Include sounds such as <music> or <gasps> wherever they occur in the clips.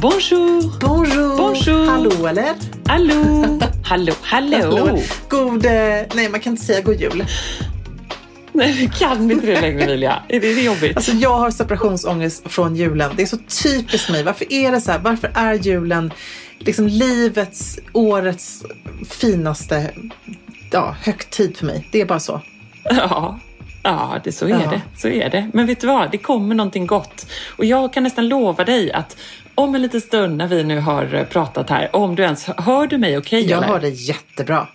Bonjour! Bonjour! Bonjour. Hallå eller? <laughs> Hallå! Hallå, hallå! God, eh, nej man kan inte säga god jul. Nej, vi kan inte det längre Emilia. Är det, det jobbigt? Alltså jag har separationsångest från julen. Det är så typiskt mig. Varför är det så här? Varför är julen liksom livets, årets finaste ja, högtid för mig? Det är bara så. Ja, ja det, så är Ja. det. Så är det. Men vet du vad? Det kommer någonting gott. Och jag kan nästan lova dig att om en liten stund när vi nu har eh, pratat här, om du ens hör du mig okej Jag eller? har det jättebra.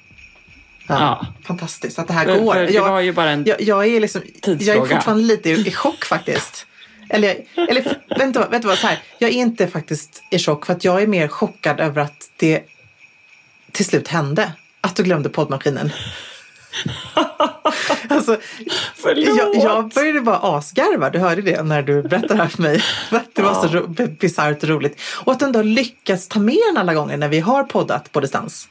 Ja, Ja. Fantastiskt att det här För- går. för det jag, var ju bara en jag, jag är liksom, jag är tidsfråga. fortfarande lite i, i chock faktiskt. Eller, eller vänta, du vad, så här, jag är inte faktiskt i chock för att jag är mer chockad över att det till slut hände. Att du glömde poddmaskinen. <laughs> alltså, Förlåt! jag, jag började bara asgarva, du hörde det när du berättade det här för mig. <laughs> Det var så ro, bisarrt och roligt. Och att du ändå har lyckats ta med den alla gånger när vi har poddat på distans.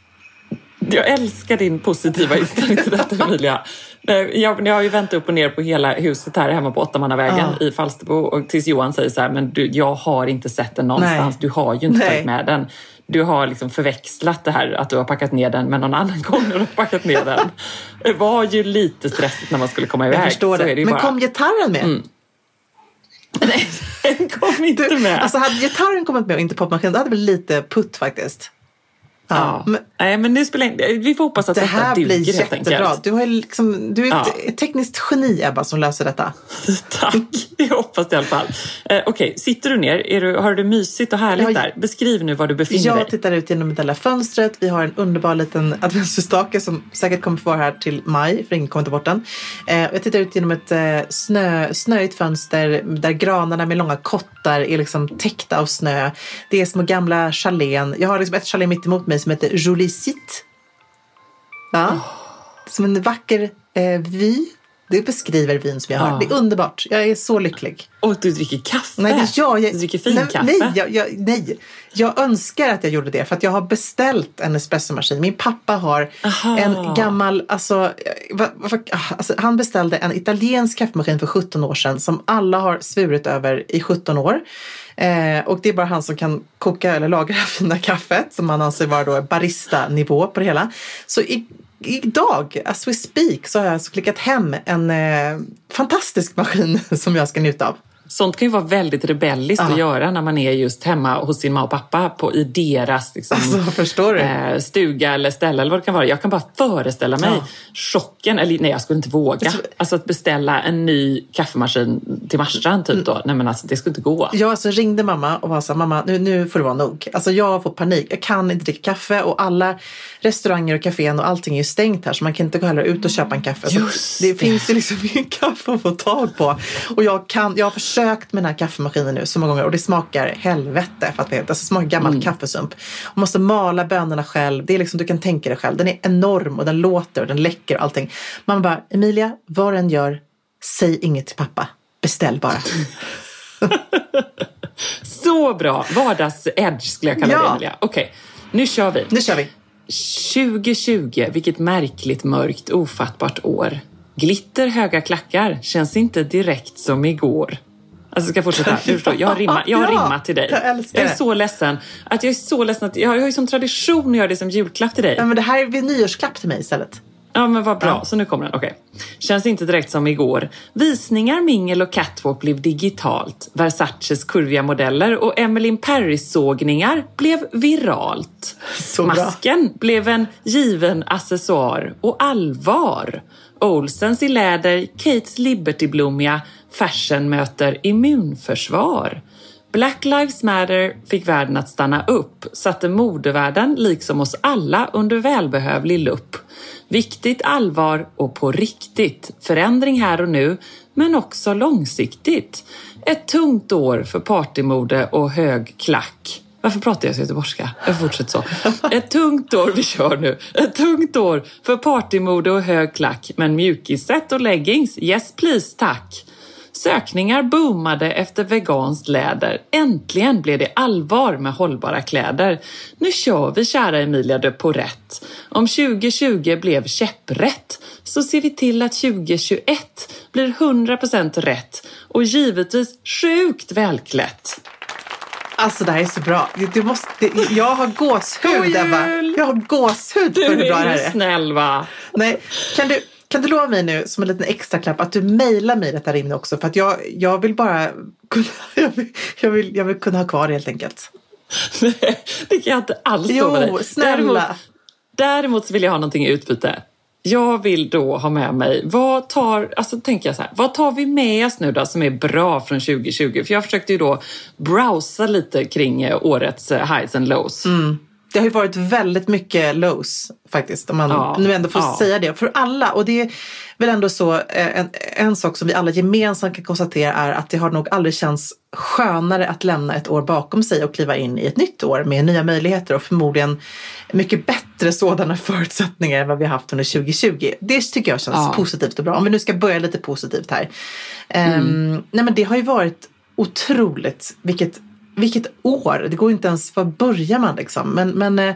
Jag älskar din positiva inställning till detta Emilia. Nej, Jag, jag har ju vänt upp och ner på hela huset här hemma på Åttamannavägen Ja. i Falsterbo och tills Johan säger så här, men du, jag har inte sett den någonstans. Nej. Du har ju inte Nej. tagit med den. Du har liksom förväxlat det här att du har packat ner den med någon annan <laughs> gång när du har packat ner den. Det var ju lite stressigt när man skulle komma iväg. Jag förstår det. Det Men bara. kom gitarren med? Nej, <laughs> den kom inte Du, med. Alltså hade gitarren kommit med och inte popmaskinen, då hade det blivit lite putt faktiskt. Ja, men Nej, men nu spelar inte, vi får hoppas att det detta här duger blir jättebra. Du, har liksom, du är ett Ja. tekniskt geni Ebba som löser detta. <laughs> Tack, jag hoppas det i alla fall. Eh, Okej, sitter du ner? Är du, har du det mysigt och härligt Ja, där? Beskriv nu var du befinner dig. Jag tittar ut genom det lilla fönstret. Vi har en underbar liten adventsljusstake som säkert kommer få vara här till maj, för ingen kommer ta bort den. Eh, jag tittar ut genom ett eh, snö, snöigt fönster där granarna med långa kottar är liksom täckta av snö. Det är små gamla chalén. Jag har liksom ett chalé mitt emot mig som heter Jolicit. Ja. Som en vacker eh, vy. Det beskriver vyn som jag har. Ja. Det är underbart. Jag är så lycklig. Och du dricker kaffe? Nej, jag, jag, du dricker nej, finkaffe? nej, jag, jag, nej, jag önskar att jag gjorde det för att jag har beställt en espressomaskin. Min pappa har Aha. en gammal, alltså, va, va, alltså, han beställde en italiensk kaffemaskin för 17 år sedan som alla har svurit över i 17 år. Eh, och det är bara han som kan koka eller laga <laughs> det här fina kaffet som han anser vara då barista-nivå på det hela. Så i, idag, as we speak, så har jag alltså klickat hem en eh, fantastisk maskin <laughs> som jag ska njuta av. Sånt kan ju vara väldigt rebelliskt Ja. att göra när man är just hemma hos sin mamma och pappa på, i deras liksom, Alltså, eh, stuga eller ställe eller vad det kan vara. Jag kan bara föreställa mig Ja. chocken, eller nej jag skulle inte våga. tror- Alltså att beställa en ny kaffemaskin till Marstrand typ då. Nej men alltså det skulle inte gå. Jag alltså ringde mamma och var så här, mamma nu, nu får det vara nog. Alltså jag får panik. Jag kan inte dricka kaffe och alla restauranger och kaféer och allting är ju stängt här så man kan inte gå heller ut och köpa en kaffe. Så Just det, det. finns ju liksom ingen kaffe att få tag på. Och jag, kan, jag har försökt med den här kaffemaskinen nu så många gånger och det smakar helvete. För att det, alltså, det smakar gammal kaffesump. Och måste mala bönorna själv. Det är liksom, du kan tänka dig själv. Den är enorm och den låter och den läcker och allting. Mamma bara, Emilia, vad den gör, säg inget till pappa. Beställ bara. <laughs> Så bra! Vardags-edge skulle jag kalla Ja. det Emilia. Okej, nu kör vi. Nu kör vi. 2020, vilket märkligt mörkt ofattbart år. Glitter höga klackar känns inte direkt som igår. Alltså ska jag fortsätta? Du förstår, jag har rimmat, jag <laughs> har rimmat till dig. jag älskar är det. så ledsen. Att jag är så ledsen att jag har jag har ju som tradition att göra det som julklapp till dig. Ja, men det här är vid nyårsklapp till mig istället. Ja, men vad bra. Ja. Så nu kommer den. Okej. Känns inte direkt som igår. Visningar, mingel och catwalk blev digitalt. Versaces kurviga modeller och Emmeline Perry-sågningar blev viralt. Så bra. Masken blev en given accessoar och allvar. Olsens i läder, Kates Liberty-blommiga fashion möter immunförsvar. Black Lives Matter fick världen att stanna upp, satte modevärlden, liksom oss alla, under välbehövlig lupp. Viktigt allvar och på riktigt. Förändring här och nu, men också långsiktigt. Ett tungt år för partymode och hög klack. Varför pratar jag så göteborgska? Jag fortsätter så. Ett tungt år, vi kör nu. Ett tungt år för partymode och hög klack, men mjukisset och leggings, yes please, tack. Sökningar boomade efter veganskt läder. Äntligen blev det allvar med hållbara kläder. Nu kör vi kära Emilia de på rätt. Om 2020 blev käpprätt så ser vi till att 2021 blir 100% rätt och givetvis sjukt välklätt. Alltså det här är så bra. Du måste, jag har gåshud Ebba. Jag har gåshud Du för hur bra det här är ju är. snäll va? Nej, kan du, kan du lova mig nu som en liten extra klapp att du mejlar mig detta rim också för att jag, jag vill bara kunna, <laughs> jag vill, jag, vill, jag vill kunna ha kvar det helt enkelt. Nej, <laughs> det kan jag inte alls lova dig. Jo, snälla. Däremot, däremot så vill jag ha någonting i utbyte. Jag vill då ha med mig, vad tar, alltså tänker jag så här, vad tar vi med oss nu då som är bra från 2020? För jag försökte ju då browsa lite kring eh, årets eh, highs and lows. Det har ju varit väldigt mycket lows faktiskt, om man Ja, nu ändå får ja. säga det. För alla, och det är väl ändå så, eh, en, en sak som vi alla gemensamt kan konstatera är att det har nog aldrig känts skönare att lämna ett år bakom sig och kliva in i ett nytt år med nya möjligheter och förmodligen mycket bättre sådana <laughs> förutsättningar än vad vi har haft under 2020. Det tycker jag känns Ja. positivt och bra. Om vi nu ska börja lite positivt här. Ehm, nej men det har ju varit otroligt, vilket, vilket år. Det går inte ens, var börjar man liksom? Men, men eh,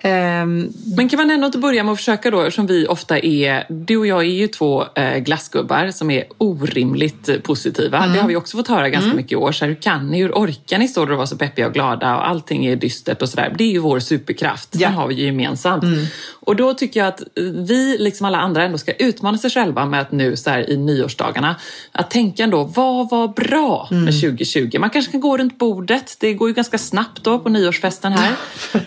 ehm, Men kan man ändå inte börja med att försöka då, som vi ofta är, du och jag är ju två eh, glassgubbar som är orimligt eh, positiva. Mm. Det har vi också fått höra ganska mycket i år. Så här, hur kan ni, hur orkar ni stå där och vara så peppiga och glada och allting är dystert och sådär. Det är ju vår superkraft, Ja. Mm. den har vi ju gemensamt. Och då tycker jag att eh, vi, liksom alla andra, ändå ska utmana sig själva med att nu så här, i nyårsdagarna, att tänka ändå, vad var bra Mm. med 2020? Man kanske kan gå runt bordet, det går ju ganska snabbt då på nyårsfesten här. <laughs>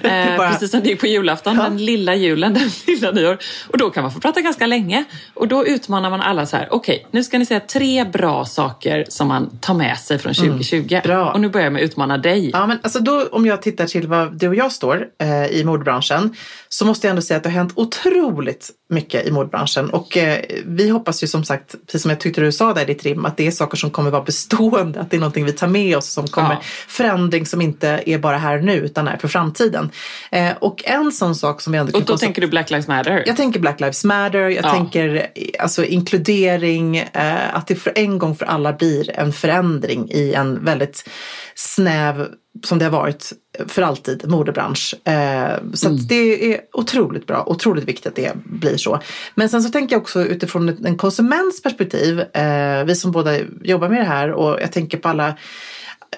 Eh, precis som det gick på julafton, Ja. den lilla julen, <laughs> den lilla nyår. Och då kan man få prata ganska länge. Och då utmanar man alla så här, okej, nu ska ni säga tre bra saker som man tar med sig från 2020. Mm. bra. Och nu börjar jag med att utmana dig. Ja, men alltså då, om jag tittar till vad du och jag står eh, i modebranschen så måste jag ändå säga att det har hänt otroligt mycket i modebranschen. Och eh, vi hoppas ju som sagt, precis som jag tyckte du sa där i ditt rim, att det är saker som kommer vara bestående, att det är någonting vi tar med oss som kommer Ja. förändring som inte är bara här nu utan är för framtiden. Eh, och en sån sak som vi ändå kan Och då tänker du Black Lives Matter? jag tänker Black Lives Matter, jag Ja. tänker alltså, inkludering, eh, att det för en gång för alla blir en förändring i en väldigt snäv, som det har varit för alltid, modebransch. Eh, så att det är otroligt bra, otroligt viktigt att det blir så. Men sen så tänker jag också utifrån en konsuments perspektiv, eh, vi som båda jobbar med det här och jag tänker på alla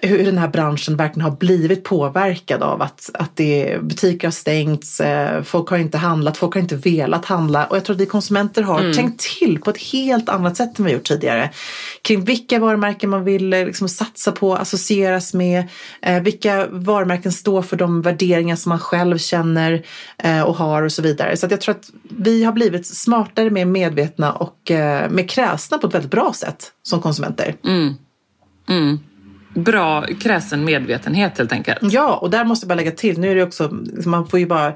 hur den här branschen verkligen har blivit påverkad av att, att det, butiker har stängts, eh, folk har inte handlat, folk har inte velat handla och jag tror att vi konsumenter har tänkt till på ett helt annat sätt än vi gjort tidigare. Kring vilka varumärken man vill eh, liksom, satsa på, associeras med, eh, vilka varumärken står för de värderingar som man själv känner och har och så vidare. Så jag tror att vi har blivit smartare, mer medvetna och mer kräsna på ett väldigt bra sätt som konsumenter. Mm. Bra kräsen medvetenhet helt enkelt. Ja, och där måste jag bara lägga till, nu är det också, man får ju bara eh,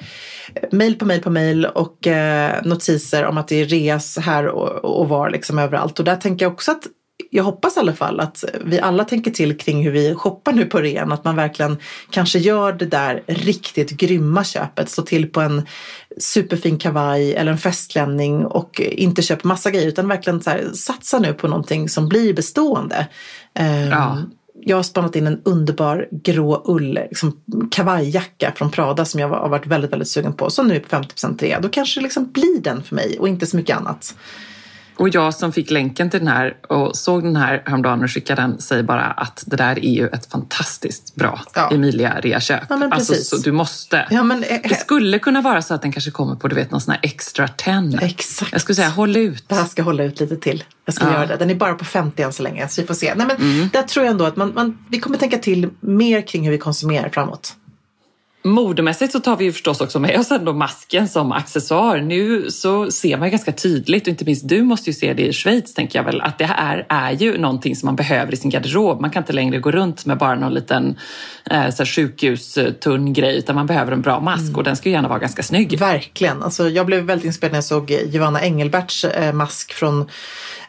mail på mail på mail och eh, notiser om att det är reas här och, och var liksom överallt. Och där tänker jag också att jag hoppas i alla fall att vi alla tänker till kring hur vi shoppar nu på rean. Att man verkligen kanske gör det där riktigt grymma köpet. Slå till på en superfin kavaj eller en festklänning och inte köper massa grejer utan verkligen så här, satsa nu på någonting som blir bestående. Eh, Ja jag har spannat in en underbar grå ull liksom, kavajjacka från Prada som jag har varit väldigt, väldigt sugen på. Som nu är på 50 rea. Då kanske det liksom blir den för mig och inte så mycket annat. Och jag som fick länken till den här och såg den här häromdagen och skickade den säger bara att det där är ju ett fantastiskt bra Ja. Emilia reaköp. Ja, alltså, så du måste. Ja, men, eh, Det skulle kunna vara så att den kanske kommer på du vet, någon sån här extra 10. Exakt. Jag skulle säga håll ut. Det här ska hålla ut lite till. Jag ska Ja. göra det. Den är bara på 50 än så länge, så vi får se. Nej, men Där tror jag ändå att man, man, vi kommer tänka till mer kring hur vi konsumerar framåt. Modemässigt så tar vi ju förstås också med oss ändå masken som accessoar. Nu så ser man ganska tydligt, och inte minst du måste ju se det i Schweiz, tänker jag väl, att det här är ju någonting som man behöver i sin garderob. Man kan inte längre gå runt med bara någon liten eh, så sjukhustunn grej, utan man behöver en bra mask mm. och den ska ju gärna vara ganska snygg. Verkligen. Alltså, jag blev väldigt inspirerad när jag såg eh, Giovanna Engelberts eh, mask från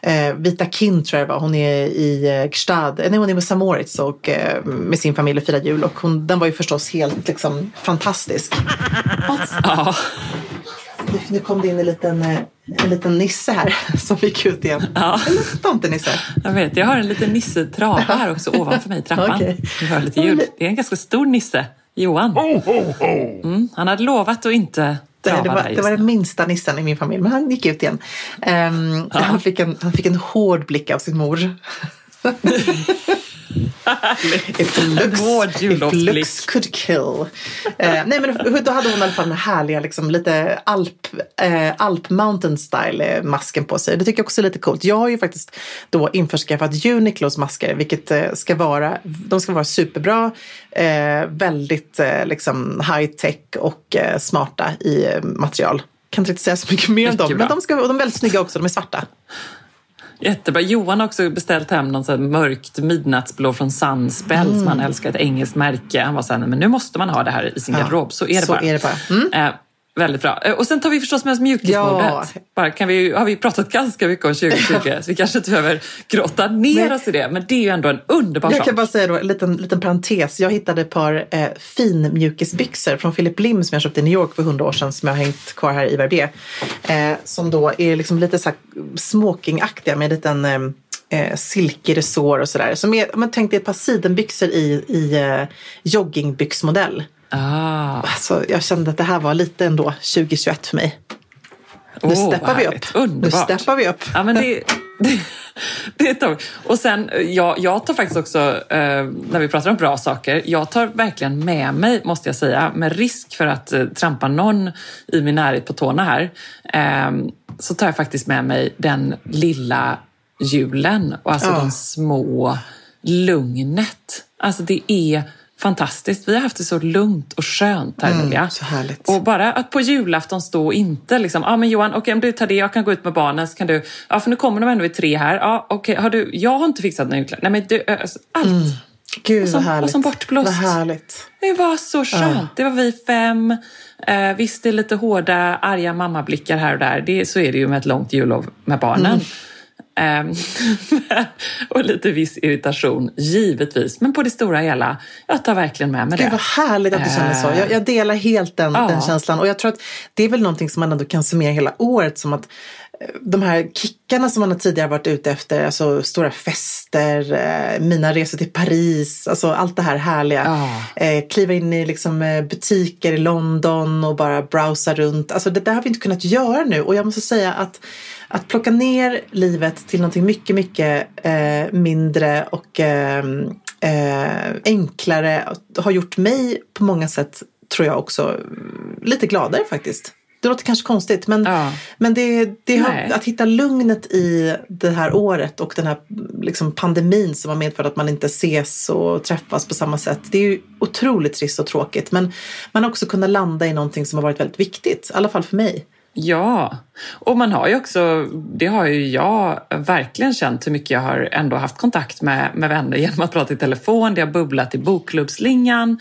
eh, Vita Kind tror jag var. Hon är i eh, Gstad, nej hon är med Samoritz och eh, med sin familj och firar jul och hon, den var ju förstås helt liksom fantastisk. Ja. Nu, nu kom det in en liten, eh, en liten nisse här <laughs> som gick ut igen. Ja. En tomtenisse. Jag vet, jag har en liten nissetrava här också ovanför mig i trappan. okay. Hör lite ljud. Det är en ganska stor nisse, Johan. Mm, han hade lovat att inte det, det, var, det var den minsta nissen i min familj, men han gick ut igen. Um, ja. han, fick en, han fick en hård blick av sin mor. If looks, if looks could kill. Eh, nej men då hade hon i alla fall den härliga, liksom, lite alp, eh, alp mountain style eh, masken på sig. Det tycker jag också är lite coolt. Jag har ju faktiskt då införskaffat Uniqlos masker, vilket eh, ska vara, de ska vara superbra, eh, väldigt eh, liksom high tech och smarta i material. Kan inte säga så mycket mer om dem, men de, ska, de är väldigt snygga också. De är svarta. Jättebra. Johan har också beställt hem någon sån mörkt midnattsblå från Sunspell mm. som han älskar, ett engelskt märke. Han var såhär, men nu måste man ha det här i sin garderob. Så är det så bara. Är det bara. Mm. Väldigt bra. Eh, och sen tar vi förstås med oss mjukismodet. Ja. kan vi, har vi pratat ganska mycket om 2020 så vi kanske inte behöver grotta ner men, oss i det. Men det är ju ändå en underbar jag sak. Jag kan bara säga då, en liten, liten parentes. Jag hittade ett par eh, finmjukisbyxor från Philip Lim som jag köpte i New York för hundra år sedan som jag har hängt kvar här i Verbier. Eh, som då är liksom lite så smokingaktiga med en liten eh, eh, och sådär. Som är, man tänkte ett par sidenbyxor i, i eh, joggingbyxmodell. Ah. Alltså, jag kände att det här var lite ändå 2021 för mig. Nu oh, steppar vi upp. Underbart. Nu steppar vi upp. Ja, men det, <laughs> det, det är ett Och sen, jag, jag tar faktiskt också, eh, när vi pratar om bra saker, jag tar verkligen med mig, måste jag säga, med risk för att eh, trampa någon i min närhet på tårna här, eh, så tar jag faktiskt med mig den lilla julen och alltså ja. de små lugnet. Alltså det är fantastiskt. Vi har haft det så lugnt och skönt här mm, Så härligt. Och bara att på julafton stå och inte liksom, ja ah, men Johan, okej okay, om du tar det, jag kan gå ut med barnen, så kan du, ja för nu kommer de ändå vid tre här, ja okej, okay, har du, jag har inte fixat några julklappar. Nej men du, alltså, allt. Mm. Gud och som, vad härligt. Och som bortblåst. Det var så skönt. Ja. Det var vi fem. Eh, visst, det är lite hårda, arga mammablickar här och där. Det, så är det ju med ett långt jullov med barnen. Mm. Ehm, <laughs> och lite viss irritation, givetvis. Men på det stora hela, jag tar verkligen med mig det. Gud vad härligt att du känner så. Jag, jag delar helt den, ja. den, känslan. Och jag tror att det är väl någonting som man ändå kan summera hela året som att eh, de här kickarna som man tidigare varit ute efter, alltså stora fester, eh, mina resor till Paris, alltså allt det här härliga. Eh, kliva in i liksom butiker i London och bara browsa runt. Alltså det där har vi inte kunnat göra nu och jag måste säga att att plocka ner livet till någonting mycket, mycket eh, mindre och eh, eh, enklare har gjort mig på många sätt, tror jag också, lite gladare faktiskt. Det låter kanske konstigt men, ja. men det, det har, att hitta lugnet i det här året och den här liksom, pandemin som har medfört att man inte ses och träffas på samma sätt. Det är ju otroligt trist och tråkigt men man har också kunnat landa i någonting som har varit väldigt viktigt, i alla fall för mig. Ja, och man har ju också, det har ju jag verkligen känt hur mycket jag har ändå haft kontakt med, med vänner genom att prata i telefon. Det har bubblat i bokklubbslingan.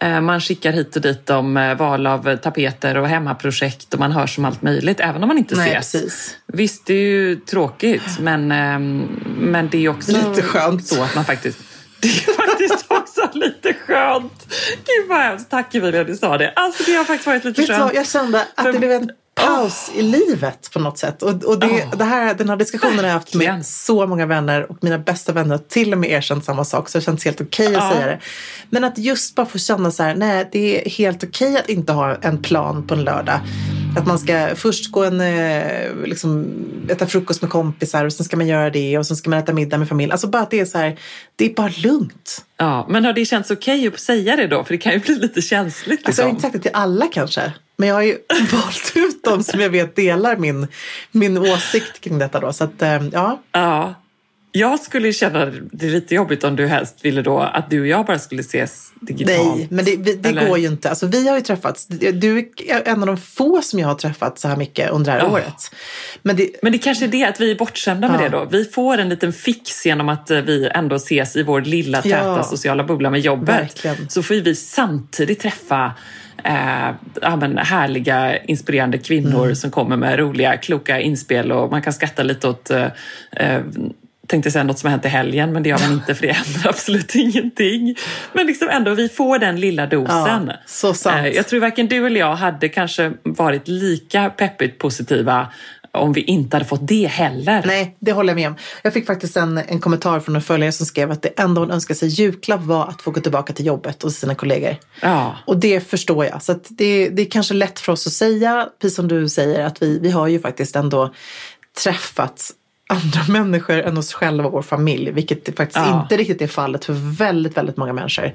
Eh, man skickar hit och dit om eh, val av tapeter och hemmaprojekt och man hörs om allt möjligt, även om man inte Nej, ses. Precis. Visst, det är ju tråkigt, men, ehm, men det är också Lite skönt. så att man faktiskt <laughs> det är faktiskt också lite skönt. Gud vad hemskt. Tack Emilia, du sa det. Alltså det har faktiskt varit lite Vet skönt. Vad, jag kände att För... blev en paus oh. i livet på något sätt. Och, och det, oh. det här, den här diskussionen har jag haft med så många vänner och mina bästa vänner har till och med erkänt samma sak så det känns helt okej okay att oh. säga det. Men att just bara få känna så här, nej det är helt okej okay att inte ha en plan på en lördag. Att man ska först gå en, eh, liksom, äta frukost med kompisar och sen ska man göra det och sen ska man äta middag med familj. Alltså bara att det är så här, det är bara lugnt. Ja, men har det känts okej okay att säga det då? För det kan ju bli lite känsligt. Liksom. Alltså, jag har inte sagt det till alla kanske. Men jag har ju <laughs> valt ut dem som jag vet delar min, min åsikt kring detta då. Så att, eh, ja. Ja. Jag skulle känna det lite jobbigt om du helst ville då att du och jag bara skulle ses digitalt. Nej, men det, det går ju inte. Alltså, vi har ju träffats. Du är en av de få som jag har träffat så här mycket under det här oh. året. Men det, men det kanske är det, att vi är bortskämda med ja. det då. Vi får en liten fix genom att eh, vi ändå ses i vår lilla täta ja. sociala bubbla med jobbet. Verkligen. Så får vi samtidigt träffa eh, ja, men härliga, inspirerande kvinnor mm. som kommer med roliga, kloka inspel och man kan skratta lite åt eh, eh tänkte säga något som har hänt i helgen, men det gör man inte för det händer <laughs> absolut ingenting. Men liksom ändå, vi får den lilla dosen. Ja, så sant. Eh, jag tror varken du eller jag hade kanske varit lika peppigt positiva om vi inte hade fått det heller. Nej, det håller jag med om. Jag fick faktiskt en, en kommentar från en följare som skrev att det enda hon önskade sig julklapp var att få gå tillbaka till jobbet och sina kollegor. Ja. Och det förstår jag. Så det, det är kanske lätt för oss att säga, precis som du säger, att vi, vi har ju faktiskt ändå träffats andra <laughs> människor än oss själva och vår familj. Vilket faktiskt ja. inte riktigt är fallet för väldigt, väldigt många människor.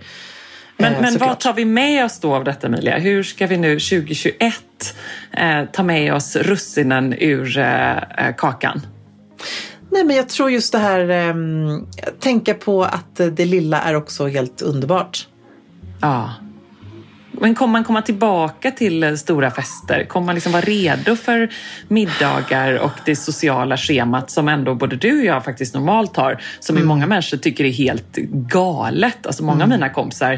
Men, eh, men vad tar vi med oss då av detta Emilia? Hur ska vi nu 2021 eh, ta med oss russinen ur eh, eh, kakan? Nej, men jag tror just det här, eh, tänka på att det lilla är också helt underbart. Ja. Men kommer man komma tillbaka till stora fester? Kommer man liksom vara redo för middagar och det sociala schemat som ändå både du och jag faktiskt normalt har, som mm. många människor tycker är helt galet. Alltså många mm. av mina kompisar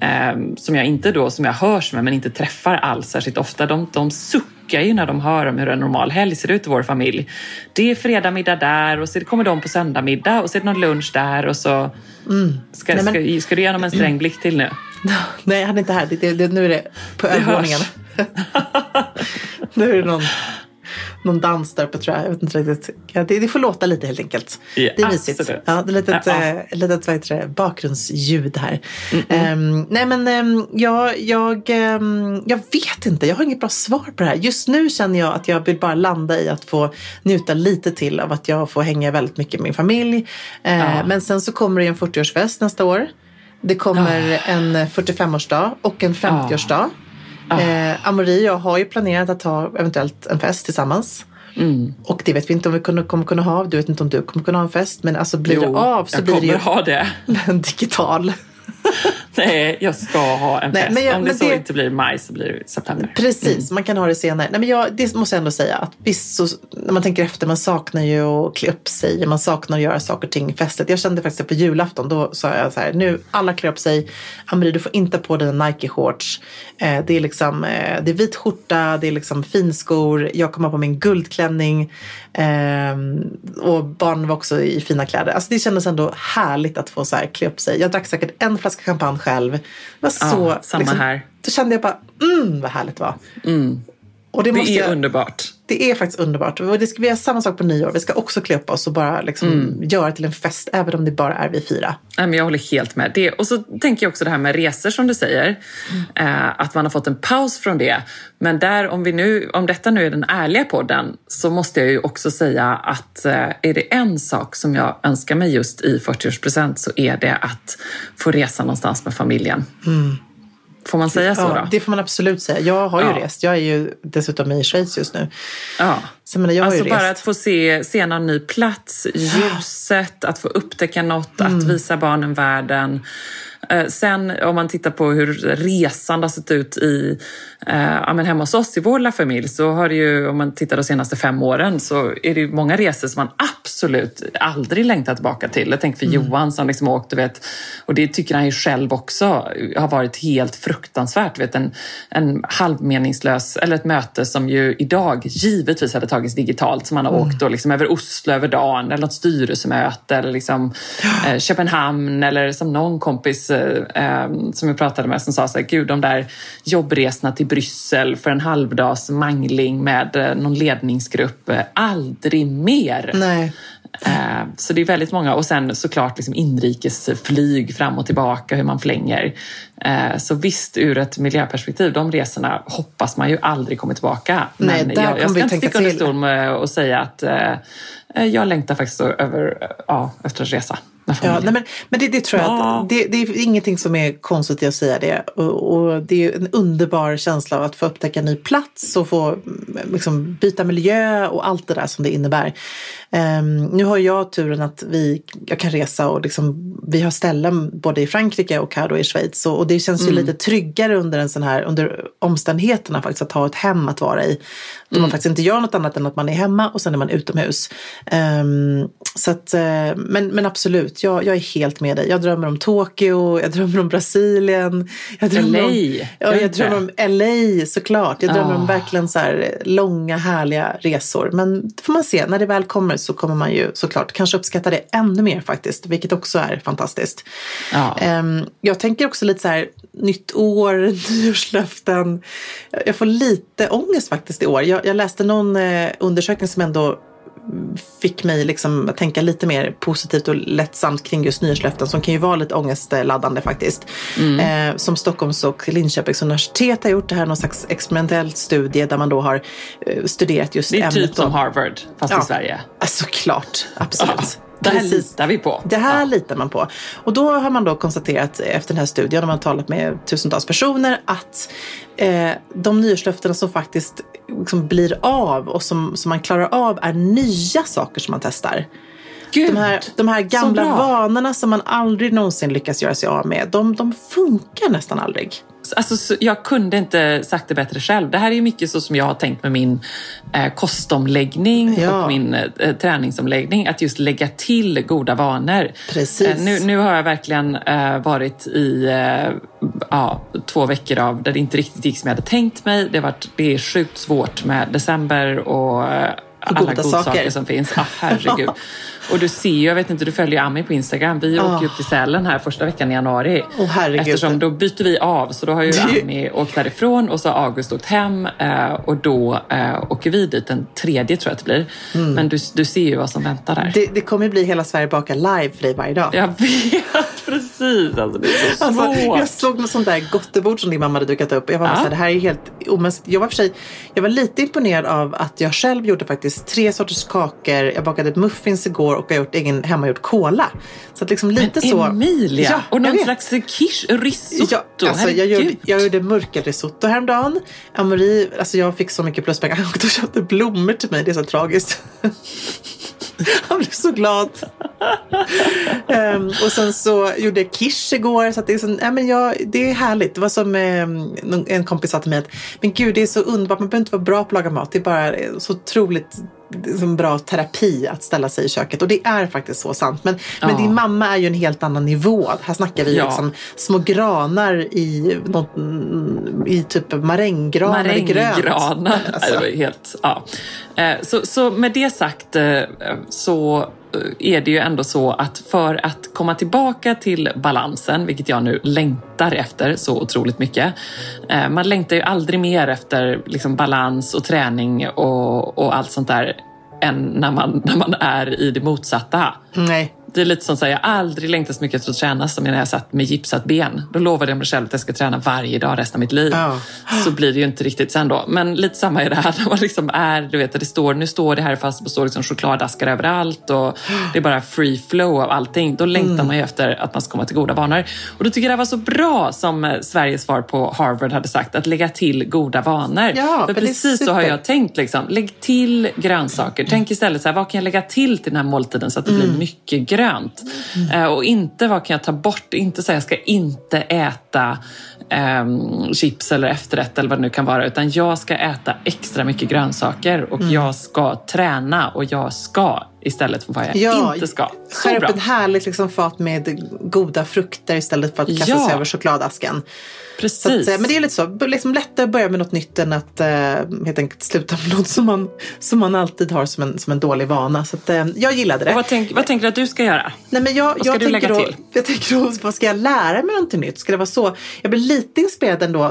eh, som jag inte då, som jag hörs med men inte träffar alls särskilt ofta, de, de suckar ju när de hör om hur en normal helg ser ut i vår familj. Det är fredag där och så kommer de på söndag och så är det någon lunch där och så mm. ska, Nej, men... ska, ska du ge dem en sträng blick till nu? <laughs> Nej, jag hade inte här. Det, det, nu är det på övervåningen. <laughs> nu är det någon, någon dans där uppe tror jag. jag vet inte riktigt. Ja, det, det får låta lite helt enkelt. Yeah, det är mysigt. Absolut. Ja, det är litet, ja, ja. Äh, litet vad heter det, bakgrundsljud här. Mm -mm. Um, nej men um, jag, jag, um, jag vet inte. Jag har inget bra svar på det här. Just nu känner jag att jag vill bara landa i att få njuta lite till av att jag får hänga väldigt mycket med min familj. Uh, men sen så kommer det en 40-årsfest nästa år. Det kommer oh. en 45-årsdag och en 50-årsdag. Oh. Eh, Amori och jag har ju planerat att ha eventuellt en fest tillsammans. Mm. Och det vet vi inte om vi kommer kunna ha. Du vet inte om du kommer kunna ha en fest. Men alltså blir jo, det av så blir det ju ha det. <laughs> en digital. <laughs> <laughs> Nej, jag ska ha en fest. Nej, jag, Om det så det, inte blir maj så blir det september. Precis, mm. man kan ha det senare. Nej, men jag, det måste jag ändå säga att visst, så, när man tänker efter, man saknar ju att klä upp sig, man saknar att göra saker och ting festligt. Jag kände faktiskt på julafton, då sa jag så här, nu alla klär upp sig. Amri, du får inte på dig Nike-shorts. Eh, det, är liksom, eh, det är vit skjorta, det är liksom finskor, jag kommer på min guldklänning. Eh, och barnen var också i fina kläder. Alltså det kändes ändå härligt att få så här, klä upp sig. Jag drack säkert en flaska champagne själv. Det var så, ja, samma liksom, här. Då kände jag bara, mm vad härligt det var. Mm. Och det, det är jag, underbart. Det är faktiskt underbart. Och det ska, vi göra samma sak på nyår. Vi ska också klä upp oss och bara liksom mm. göra till en fest, även om det bara är vi fyra. jag håller helt med. Det, och så tänker jag också det här med resor som du säger. Mm. Eh, att man har fått en paus från det. Men där, om, vi nu, om detta nu är den ärliga podden så måste jag ju också säga att eh, är det en sak som jag önskar mig just i 40-årspresent så är det att få resa någonstans med familjen. Mm. Får man säga så ja, då? Det får man absolut säga. Jag har ju ja. rest. Jag är ju dessutom i Schweiz just nu. Ja. Så, men jag alltså har bara rest. att få se, se någon ny plats, ljuset, att få upptäcka något, mm. att visa barnen världen. Eh, sen om man tittar på hur resan har sett ut i, ja, men hemma hos oss i vår lilla familj så har det ju, om man tittar de senaste fem åren så är det ju många resor som man absolut aldrig längtar tillbaka till. Jag tänker för mm. Johan som liksom åkt, vet, och det tycker han ju själv också har varit helt fruktansvärt. Vet, en, en halvmeningslös, eller ett möte som ju idag givetvis hade tagits digitalt som man har mm. åkt då, liksom över Oslo över dagen eller något styrelsemöte eller liksom, eh, Köpenhamn eller som någon kompis eh, som jag pratade med som sa så här, gud de där jobbresorna till Bryssel för en halvdags mangling med eh, någon ledningsgrupp, eh, aldrig mer. Nej. Eh, så det är väldigt många och sen såklart liksom inrikesflyg fram och tillbaka, hur man flänger. Så visst, ur ett miljöperspektiv, de resorna hoppas man ju aldrig kommer tillbaka. Nej, Men jag, jag ska inte sticka under stol med och säga att jag längtar faktiskt över, ja, efter att resa. Ja, nej, men, men det, det tror jag att det, det, är ingenting som är konstigt i att säga det. Och, och, det är en underbar känsla av att få upptäcka en ny plats och få liksom, byta miljö och allt det där som det innebär. Um, nu har jag turen att vi, jag kan resa och liksom, vi har ställen både i Frankrike och här då i Schweiz. Och, och det känns ju mm. lite tryggare under en sån här, under omständigheterna faktiskt att ha ett hem att vara i. Då mm. man faktiskt inte gör något annat än att man är hemma och sen är man utomhus. Um, så att, uh, men, men absolut, jag, jag är helt med dig. Jag drömmer om Tokyo, jag drömmer om Brasilien. Jag drömmer LA. Om, ja, jag drömmer om LA såklart. Jag drömmer oh. om verkligen så här långa härliga resor. Men det får man se, när det väl kommer så kommer man ju såklart kanske uppskatta det ännu mer faktiskt, vilket också är fantastiskt. Um, jag tänker också lite så här, nytt år, <laughs> nyårslöften. Jag får lite ångest faktiskt i år. Jag, jag läste någon eh, undersökning som ändå fick mig liksom att tänka lite mer positivt och lättsamt kring just nyårslöften som kan ju vara lite ångestladdande faktiskt. Mm. Eh, som Stockholms och Linköpings universitet har gjort. Det här är någon slags experimentellt studie där man då har eh, studerat just ämnet. Det är typ som Harvard fast ja. i Sverige. Såklart, absolut. Det här Precis. litar vi på. Det här ja. litar man på. Och då har man då konstaterat efter den här studien, när man talat med tusentals personer, att eh, de nyårslöftena som faktiskt liksom blir av och som, som man klarar av är nya saker som man testar. Gud, de, här, de här gamla vanorna som man aldrig någonsin lyckas göra sig av med, de, de funkar nästan aldrig. Alltså, jag kunde inte sagt det bättre själv. Det här är mycket så som jag har tänkt med min eh, kostomläggning ja. och min eh, träningsomläggning. Att just lägga till goda vanor. Precis. Eh, nu, nu har jag verkligen eh, varit i eh, ja, två veckor av där det inte riktigt gick som jag hade tänkt mig. Det, har varit, det är sjukt svårt med december och eh, alla godsaker som finns. Ah, herregud. <laughs> Och du ser ju, jag vet inte, du följer Ami på Instagram. Vi oh. åker upp till Sälen här första veckan i januari. Oh, Eftersom då byter vi av. Så då har ju Ami åkt därifrån och så har August åkt hem. Eh, och då eh, åker vi dit den tredje tror jag att det blir. Mm. Men du, du ser ju vad som väntar där. Det, det kommer bli Hela Sverige bakar live för dig varje dag. Jag vet, precis. Alltså, det är så alltså, svårt. jag såg något sånt där gottebord som din mamma hade dukat upp. Jag var ja. så här, det här är helt omänskligt. Jag var för sig, jag var lite imponerad av att jag själv gjorde faktiskt tre sorters kakor. Jag bakade muffins igår och jag har gjort egen hemmagjord cola. Så att liksom lite Men så. Emilia! Ja, och någon slags quiche, risotto. Ja, alltså, jag, gjorde, jag gjorde mörkerrisotto häromdagen. Amori, alltså jag fick så mycket pluspengar. Han åkte och köpte blommor till mig. Det är så tragiskt. <laughs> Han blev så glad. um, <laughs> och sen så gjorde quiche igår. Så att det, är så, ja, men jag, det är härligt. Det var som um, en kompis sa till mig att men gud det är så underbart. Man behöver inte vara bra på att laga mat. Det är bara så otroligt som bra terapi att ställa sig i köket. Och det är faktiskt så sant. Men, ja. men din mamma är ju en helt annan nivå. Här snackar vi ja. liksom små granar i, något, i typ maränggranar Maränggranar. Alltså. Det helt, ja. Eh, så, så med det sagt eh, så eh, är det ju ändå så att för att komma tillbaka till balansen, vilket jag nu längtar efter så otroligt mycket. Eh, man längtar ju aldrig mer efter liksom balans och träning och, och allt sånt där än när man, <laughs> när man är i det motsatta. Nej. Det är lite som att jag aldrig längtat så mycket efter att träna som när jag satt med gipsat ben. Då lovade jag mig själv att jag ska träna varje dag resten av mitt liv. Oh. Så blir det ju inte riktigt sen då. Men lite samma är det här när man liksom är, du vet, det står, nu står det här fast det står liksom chokladaskar överallt och det är bara free flow av allting. Då längtar mm. man ju efter att man ska komma till goda vanor. Och då tycker jag det var så bra som eh, Sveriges svar på Harvard hade sagt, att lägga till goda vanor. Ja, För precis så har jag tänkt. Liksom. Lägg till grönsaker. Tänk istället så här, vad kan jag lägga till till den här måltiden så att det mm. blir mycket grönt? Grönt. Mm. och inte vad kan jag ta bort? Inte säga jag ska inte äta um, chips eller efterrätt eller vad det nu kan vara. Utan jag ska äta extra mycket grönsaker och mm. jag ska träna och jag ska istället för vad jag ja, inte ska. Så skär upp ett härligt liksom, fat med goda frukter istället för att kasta ja. sig över chokladasken. Precis. Att, eh, men det är lite så, liksom lättare att börja med något nytt än att uh, helt enkelt sluta med något som man, som man alltid har som en, som en dålig vana. Så att, uh, jag gillade det. Och vad, tänk, vad tänker du att du ska göra? Nej, men jag, vad ska jag du lägga då, till? Jag tänker då, vad ska jag lära mig någonting nytt? Ska det vara så? Jag blir lite inspirerad ändå. Uh,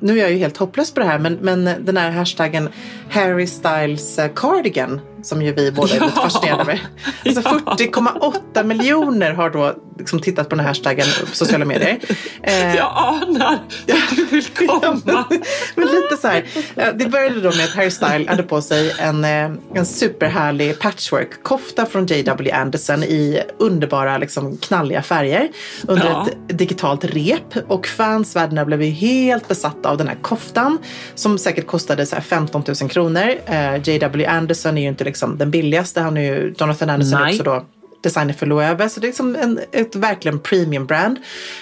nu är jag ju helt hopplös på det här, men, men den här hashtaggen Harry Styles cardigan som ju vi båda är lite fascinerade med. Alltså 40,8 miljoner har då liksom tittat på den här hashtaggen på sociala medier. <laughs> Eh, jag anar vart du vill komma. <laughs> men lite så här, det började då med att Harry Style hade på sig en, eh, en superhärlig patchwork-kofta från J.W. Anderson i underbara liksom, knalliga färger under Ja. ett digitalt rep. Och fans världen över blev ju helt besatta av den här koftan som säkert kostade så här 15 000 kronor. Eh, J.W. Anderson är ju inte liksom den billigaste. Han är ju, Jonathan Anderson är Nej. också då designer för Loewe. Så det är liksom en, ett verkligen premium brand.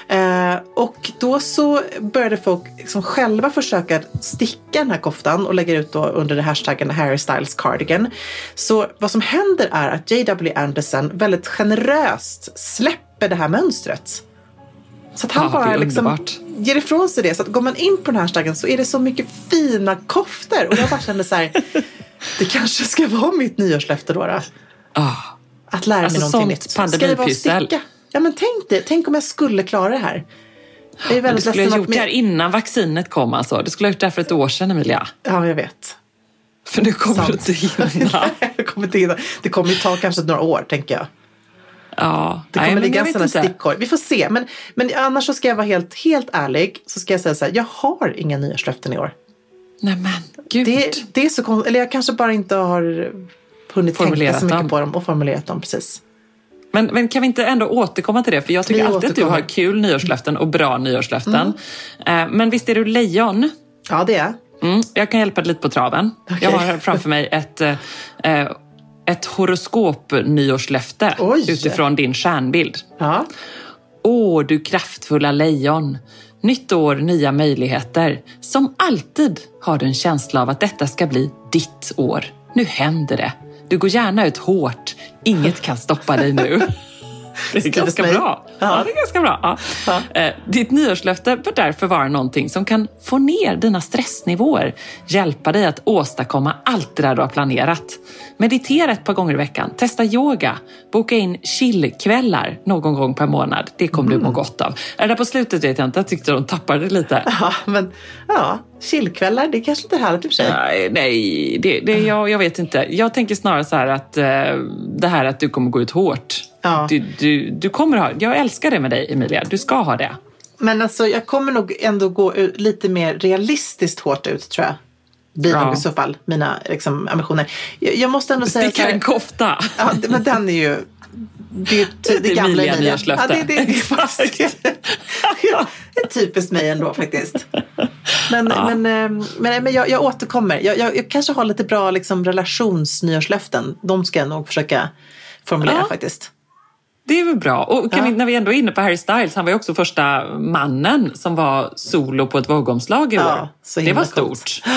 Eh, och då så började folk liksom själva försöka sticka den här koftan och lägga ut då under det hashtaggen Harry Styles cardigan. Så vad som händer är att J.W. Anderson väldigt generöst släpper det här mönstret. Så att han är bara liksom underbart. ger ifrån sig det. Så att går man in på den här hashtaggen så är det så mycket fina koftor. Och jag bara kände så här, det kanske ska vara mitt nyårslöfte då. då. Ah. Att lära mig Alltså någonting sånt nytt. Ska det vara sticka? Ja men tänk dig, tänk om jag skulle klara det här. Jag är Du väldigt skulle ha gjort det här innan vaccinet kom alltså. Du skulle ha gjort det här för ett år sedan Emilia. Ja, jag vet. För nu kommer Sant. du inte hinna. <laughs> jag kommer inte hinna. Det kommer ju ta kanske några år, tänker jag. Ja. Det Nej, kommer men ligga en sån stickor. Vi får se. Men, men annars så ska jag vara helt, helt ärlig. Så ska jag säga så här, jag har inga nyårslöften i år. Nej men gud. Det, det är så konstigt. Eller jag kanske bara inte har hunnit tänka så mycket dem. på dem och formulerat dem precis. Men, men kan vi inte ändå återkomma till det? För jag tycker Vi alltid att du återkommer. har kul nyårslöften och bra nyårslöften. Eh, Men visst är du lejon? Ja, det är jag. Mm, jag kan hjälpa dig lite på traven. Okej. Jag har framför mig ett, eh, eh, ett horoskop-nyårslöfte utifrån din stjärnbild. Ja. Åh, du kraftfulla lejon! Nytt år, nya möjligheter. Som alltid har du en känsla av att detta ska bli ditt år. Nu händer det. Du går gärna ut hårt. Inget kan stoppa dig nu. <laughs> Det är ganska bra. Ja. det är ganska bra. Ja. Ja. Eh, Ditt nyårslöfte bör därför vara någonting som kan få ner dina stressnivåer, hjälpa dig att åstadkomma allt det där du har planerat. Meditera ett par gånger i veckan, testa yoga, boka in chillkvällar någon gång per månad. Det kommer du må gott av. Det där på slutet vet jag inte, jag tyckte de tappade lite. <laughs> ja, men ja, chillkvällar, det är kanske inte är härligt i och för sig. Nej, nej det, det, jag, jag vet inte. Jag tänker snarare så här att eh, det här att du kommer gå ut hårt. Ja. Du, du, du kommer ha, jag älskar det med dig Emilia, du ska ha det. Men alltså, jag kommer nog ändå gå ut lite mer realistiskt hårt ut tror jag. Blir Ja. nog i så fall mina liksom, ambitioner. Jag, jag måste ändå säga Sticka en kofta. ja, men den är ju det, är det, Det gamla Emilia Emilia. nyårslöfte. Ja, det, det, det, Exakt. <laughs> ja, det är typiskt mig ändå faktiskt. Men, men, eh, men, men jag, jag återkommer. Jag, jag, jag kanske har lite bra liksom, relationsnyårslöften. De ska jag nog försöka formulera Ja. faktiskt. Det är väl bra. Och kan Ja. vi, när vi ändå är inne på Harry Styles, han var ju också första mannen som var solo på ett vågomslag i Ja, år. så det var coolt. stort. <gasps>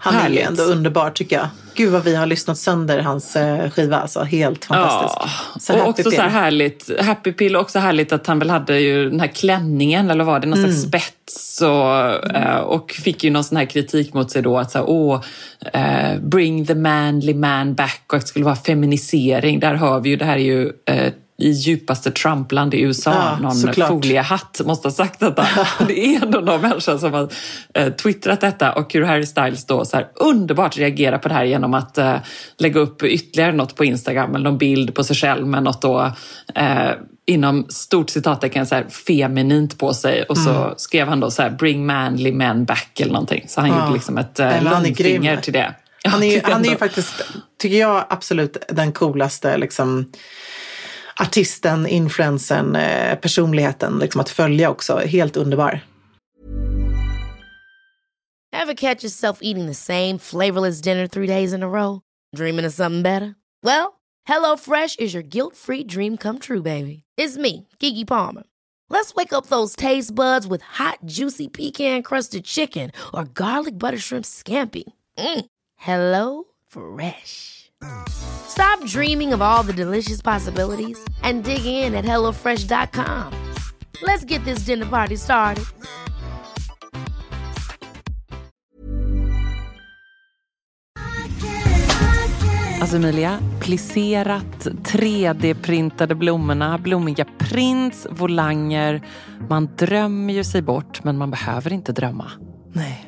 Han är Härligt. ändå underbar tycker jag. Gud vad vi har lyssnat sönder hans eh, skiva. Alltså, helt fantastisk. Ja, Så och också pill. så här härligt, Happy Pill, och också härligt att han väl hade ju den här klänningen, eller vad var det, någon Mm. slags spets och, eh, och fick ju någon sån här kritik mot sig då att så här, åh, eh, bring the manly man back och att det skulle vara feminisering. Där hör vi ju, det här är ju eh, i djupaste Trumpland i USA, Ja, någon såklart. foliehatt måste ha sagt detta. <laughs> det är ändå någon människa som har eh, twittrat detta och hur Harry Styles då så här underbart reagerar på det här genom att eh, lägga upp ytterligare något på Instagram eller någon bild på sig själv med något då eh, inom stort citattecken så här feminint på sig och så Mm. skrev han då så här bring manly men back eller någonting. Så han Ja. gjorde liksom ett eh, långfinger till det. <laughs> Ja, Han är, ju, han är ju faktiskt, tycker jag, absolut den coolaste liksom, artisten, influensen, eh, personligheten liksom, att följa också. Helt underbar. Ever catch yourself eating the same flavorless dinner three days in a row? Dreaming of something better? Well, Hello Fresh is your guilt-free dream come true, baby. It's me, Gigi Palmer. Let's wake up those taste buds with hot, juicy pecan-crusted chicken or garlic butter shrimp scampi. Mm. Hello Fresh. Stop dreaming of all the delicious possibilities and dig in at HelloFresh.com. Let's get this dinner party started. Alltså Emilia, plisserat, 3D-printade blommorna, blommiga prints, volanger. Man drömmer ju sig bort, men man behöver inte drömma. Nej,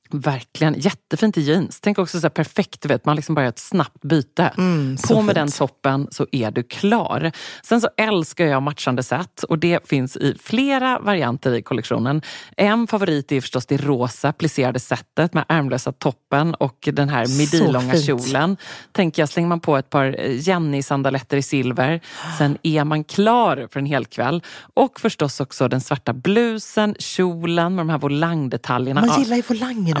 Verkligen, jättefint i jeans. Tänk också så perfekt, vet, man liksom bara gör ett snabbt byte. Mm, På med fint. den toppen så är du klar. Sen så älskar jag matchande set och det finns i flera varianter i kollektionen. En favorit är förstås det rosa plisserade setet med ärmlösa toppen och den här midilånga kjolen. Tänker jag, slänger man på ett par Jenny-sandaletter i silver, sen är man klar för en hel kväll. Och förstås också den svarta blusen, kjolen med de här volangdetaljerna. Man gillar ju volangerna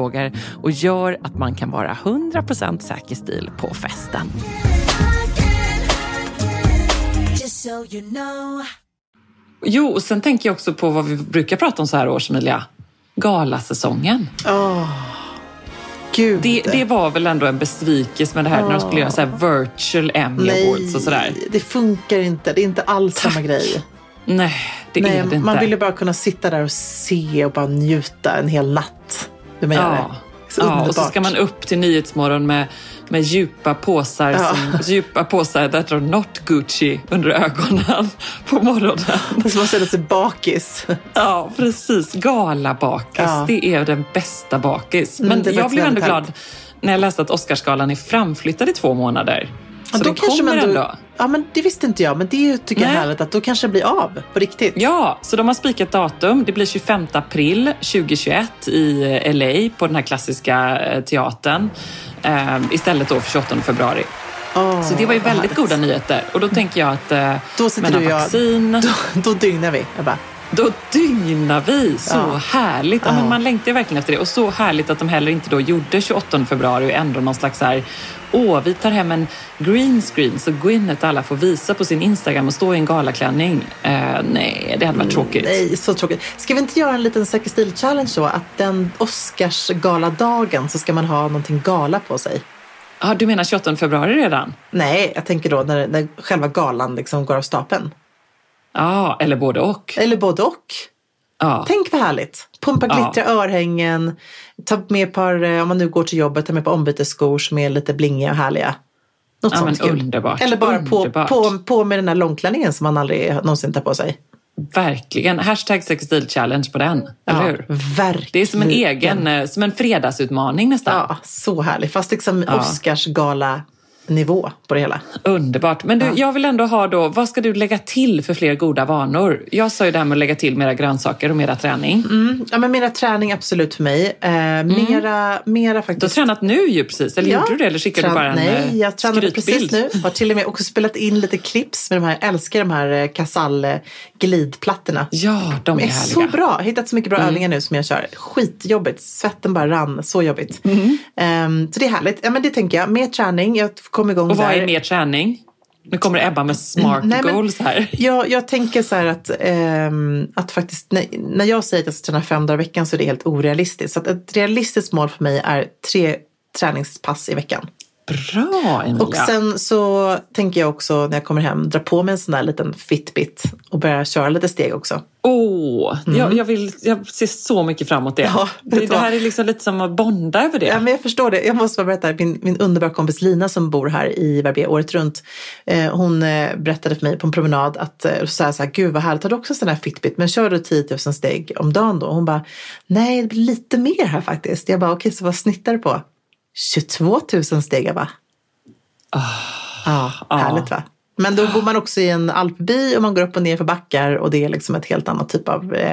frågor och gör att man kan vara 100% säker stil på festen. Jo, och sen tänker jag också på vad vi brukar prata om så här års, Emilia. Galasäsongen. Oh. Gud. Det, det, var väl ändå en besvikelse med det här oh. när de skulle göra så här virtual Emmy Nej, Awards och sådär. det funkar inte. Det är inte alls Tack. samma grej. Nej, det Nej, är det inte. Man vill ju bara kunna sitta där och se och bara njuta en hel natt hur man gör det. Så ja, och så ska man upp till Nyhetsmorgon med, med djupa påsar, ja. som, <laughs> djupa påsar that are not Gucci under ögonen <laughs> på morgonen. Så man känner sig bakis. Ja, precis. Galabakis. Ja. Det är den bästa bakis. Men mm, jag blev ändå glad när jag läste att Oscarsgalan är framflyttad i två månader. Så ja, då kanske man då, ändå. Ja, men det visste inte jag. Men det tycker Nej. jag är härligt att då kanske det blir av på riktigt. Ja, så de har spikat datum. Det blir 25 april 2021 i LA på den här klassiska eh, teatern. Eh, istället då för 28 februari. Oh, så det var ju väldigt härligt. goda nyheter. Och då tänker jag att eh, då sitter du vaccin... Jag, <laughs> då, då dygnar vi. Jag bara. Då dygnar vi! Så ja. härligt! Ja, men man längtar verkligen efter det. Och så härligt att de heller inte då gjorde 28 februari och ändå någon slags så här åh, vi tar hem en green screen så Gwyneth alla får visa på sin Instagram och stå i en galaklänning. Uh, nej, det hade varit tråkigt. Nej, så tråkigt. Ska vi inte göra en liten Säker stil-challenge då? Att den Oscarsgaladagen så ska man ha någonting gala på sig. Ja, du menar 28 februari redan? Nej, jag tänker då när, när själva galan liksom går av stapeln. Ja, eller både och. Eller både och. Ja. Tänk vad härligt. Pumpa glittriga ja. örhängen. Ta med ett par, eh, om man nu går till jobbet, ta med ett par ombytesskor som är lite blingiga och härliga. Något ja, sånt kul. Underbart. Eller bara underbart. På, på, på med den här långklänningen som man aldrig någonsin tar på sig. Verkligen. Hashtag challenge på den. Ja, eller hur? Verkligen. Det är som en egen, eh, som en fredagsutmaning nästan. Ja, så härligt. Fast liksom ja. Oscarsgala nivå på det hela. Underbart. Men du, ja. jag vill ändå ha då, vad ska du lägga till för fler goda vanor? Jag sa ju det här med att lägga till mera grönsaker och mera träning. Mm. Ja, men mera träning absolut för mig. Eh, mm. mera, mera faktiskt. Du har tränat nu ju precis, eller ja. gjorde du det? Eller skickade du bara en Nej, eh, jag tränade precis nu. Har till och med också spelat in lite clips med de här, älskar de här Casall eh, glidplattorna. Ja, de är, de är härliga. så bra. Jag hittat så mycket bra mm. övningar nu som jag kör. Skitjobbigt, svetten bara rann, så jobbigt. Mm. Um, så det är härligt. Ja, men det tänker jag. Mer träning, jag kom igång Och vad där. är mer träning? Nu kommer Ebba med smart Nej, goals här. Jag, jag tänker så här att, um, att faktiskt när, när jag säger att jag ska träna fem dagar i veckan så är det helt orealistiskt. Så att ett realistiskt mål för mig är tre träningspass i veckan. Bra Emilia. Och sen så tänker jag också när jag kommer hem dra på mig en sån där liten Fitbit och börja köra lite steg också. Åh, oh, mm. jag, jag, vill, jag ser så mycket fram emot det. Ja, det, det här är liksom lite som att bonda över det. Ja, men jag förstår det. Jag måste bara berätta, min, min underbara kompis Lina som bor här i Verbier året runt. Eh, hon eh, berättade för mig på en promenad att eh, så här, så här, gud vad härligt, har du också en sån här Fitbit? Men kör du 10 000 steg om dagen då? Hon bara, nej det blir lite mer här faktiskt. Jag bara, okej okay, så vad snittar du på? 22 000 steg, va? Ja, härligt va? Men då bor man också i en alpby och man går upp och ner för backar och det är liksom ett helt annat typ av, eh,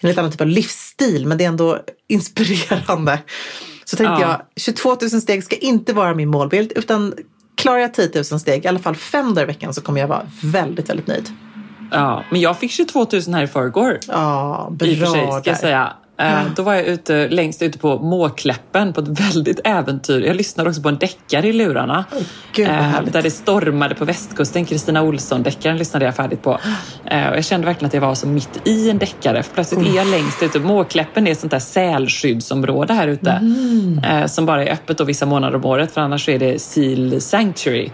en helt annan typ av livsstil. Men det är ändå <laughs> inspirerande. Så tänkte Ja. jag, 22 000 steg ska inte vara min målbild utan klarar jag 10 000 steg, i alla fall fem dagar i veckan, så kommer jag vara väldigt, väldigt nöjd. Ja, men jag fick 22 000 här i förrgår. Ja, bra I och för sig, ska jag säga. Eh, Då var jag ute, längst ute på Måkläppen på ett väldigt äventyr. Jag lyssnade också på en deckare i lurarna. gud, vad eh, där det stormade på västkusten. Kristina Olsson-deckaren lyssnade jag färdigt på. Eh, och jag kände verkligen att jag var så mitt i en deckare. För plötsligt är jag längst ute. Måkläppen är ett sånt där sälskyddsområde här ute. Mm. Som bara är öppet då vissa månader om året. För annars är det Seal Sanctuary.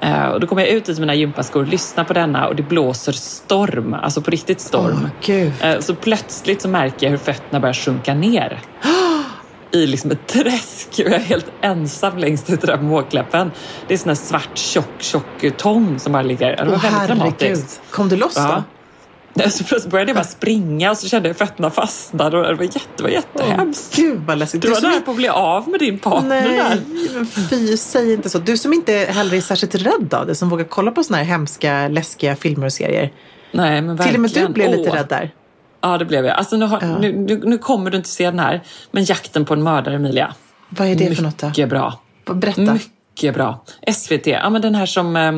Eh, och då kommer jag ut i mina gympaskor, lyssnar på denna och det blåser storm. Alltså på riktigt storm. Eh, Så plötsligt så märker jag hur fötterna börjar sjunka ner. <gasps> I liksom ett träsk och jag är helt ensam längst ut i den där måkläppen. Det är sån här svart tjock, tjock tång som bara ligger. Det var Åh, väldigt herregud. dramatiskt. Kom du loss då? Ja. <laughs> Så plötsligt började jag bara springa och så kände jag fötterna fastnade och det var, jätte, det var jättehemskt. Gud vad läskigt. Du var som nära på att bli av med din partner Nej, där. men fy, säg inte så. Du som inte heller är särskilt rädd av det, som vågar kolla på såna här hemska, läskiga filmer och serier. Nej, men Till och med du verkligen. blev lite Åh. rädd där. Ja, det blev jag. Alltså, nu, har, nu, nu, nu kommer du inte se den här, men Jakten på en mördare, Emilia. Vad är det för något då? Mycket bra. Berätta. Mycket bra. SVT, ja men den här som eh,